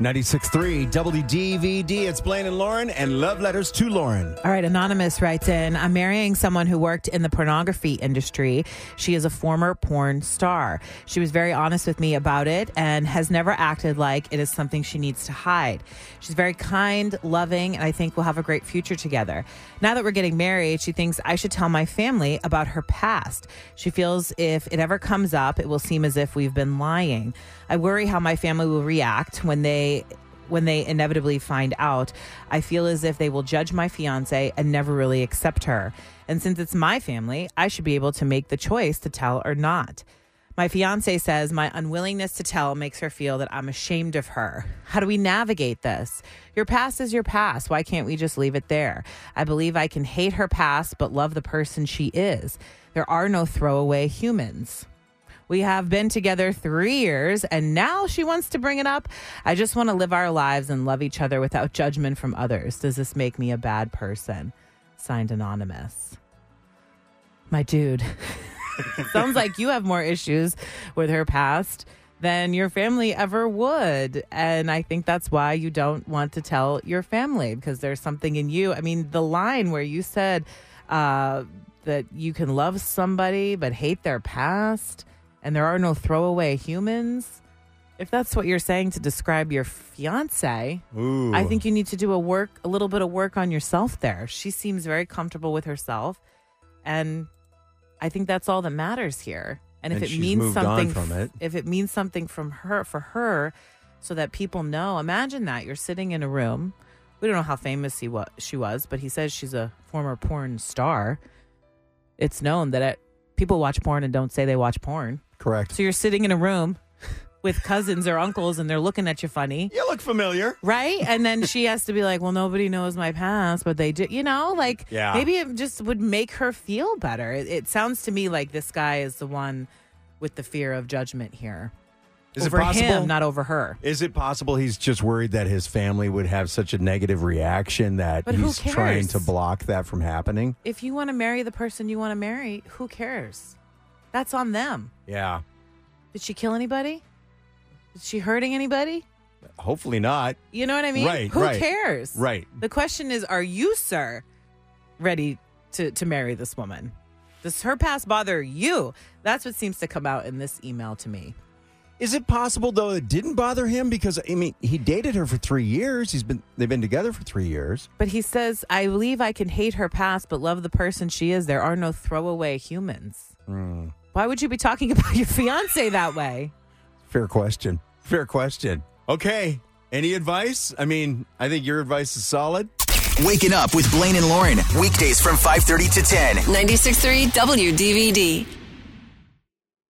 96.3 WDVD. It's Blaine and Lauren and love letters to Lauren. All right, Anonymous writes in I'm marrying someone who worked in the pornography industry. She is a former porn star. She was very honest with me about it and has never acted like it is something she needs to hide. She's very kind, loving, and I think we'll have a great future together. Now that we're getting married, she thinks I should tell my family about her past. She feels if it ever comes up, it will seem as if we've been lying. I worry how my family will react when they when they inevitably find out. I feel as if they will judge my fiance and never really accept her. And since it's my family, I should be able to make the choice to tell or not. My fiance says my unwillingness to tell makes her feel that I'm ashamed of her. How do we navigate this? Your past is your past. Why can't we just leave it there? I believe I can hate her past but love the person she is. There are no throwaway humans. We have been together three years, and now she wants to bring it up. I just want to live our lives and love each other without judgment from others. Does this make me a bad person? Signed Anonymous. My dude. Sounds like you have more issues with her past than your family ever would. And I think that's why you don't want to tell your family because there's something in you. I mean, the line where you said uh, that you can love somebody but hate their past and there are no throwaway humans. If that's what you're saying to describe your fiance, Ooh. I think you need to do a work a little bit of work on yourself there. She seems very comfortable with herself and I think that's all that matters here. And if And it means something from it. if it means something from her for her so that people know, imagine that you're sitting in a room. We don't know how famous he was she was, but he says she's a former porn star. It's known that it, people watch porn and don't say they watch porn. Correct. So you're sitting in a room with cousins or uncles and they're looking at you funny. You look familiar. Right? And then she has to be like, well, nobody knows my past, but they do, you know, like Yeah. maybe it just would make her feel better. It, it sounds to me like this guy is the one with the fear of judgment here. Is over it possible? him, not over her. Is it possible he's just worried that his family would have such a negative reaction that But he's trying to block that from happening? If you want to marry the person you want to marry, who cares? That's on them. Yeah. Did she kill anybody? Is she hurting anybody? Hopefully not. You know what I mean? Right, Who right. cares? Right. The question is, are you, sir, ready to, to marry this woman? Does her past bother you? That's what seems to come out in this email to me. Is it possible though it didn't bother him because I mean he dated her for three years. He's been they've been together for three years. But he says, I believe I can hate her past, but love the person she is. There are no throwaway humans. Hmm. Why would you be talking about your fiance that way? Fair question. Fair question. Okay. Any advice? I mean, I think your advice is solid. Waking up with Blaine and Lauren. Weekdays from 5:30 to 10. 96.3 WDVD.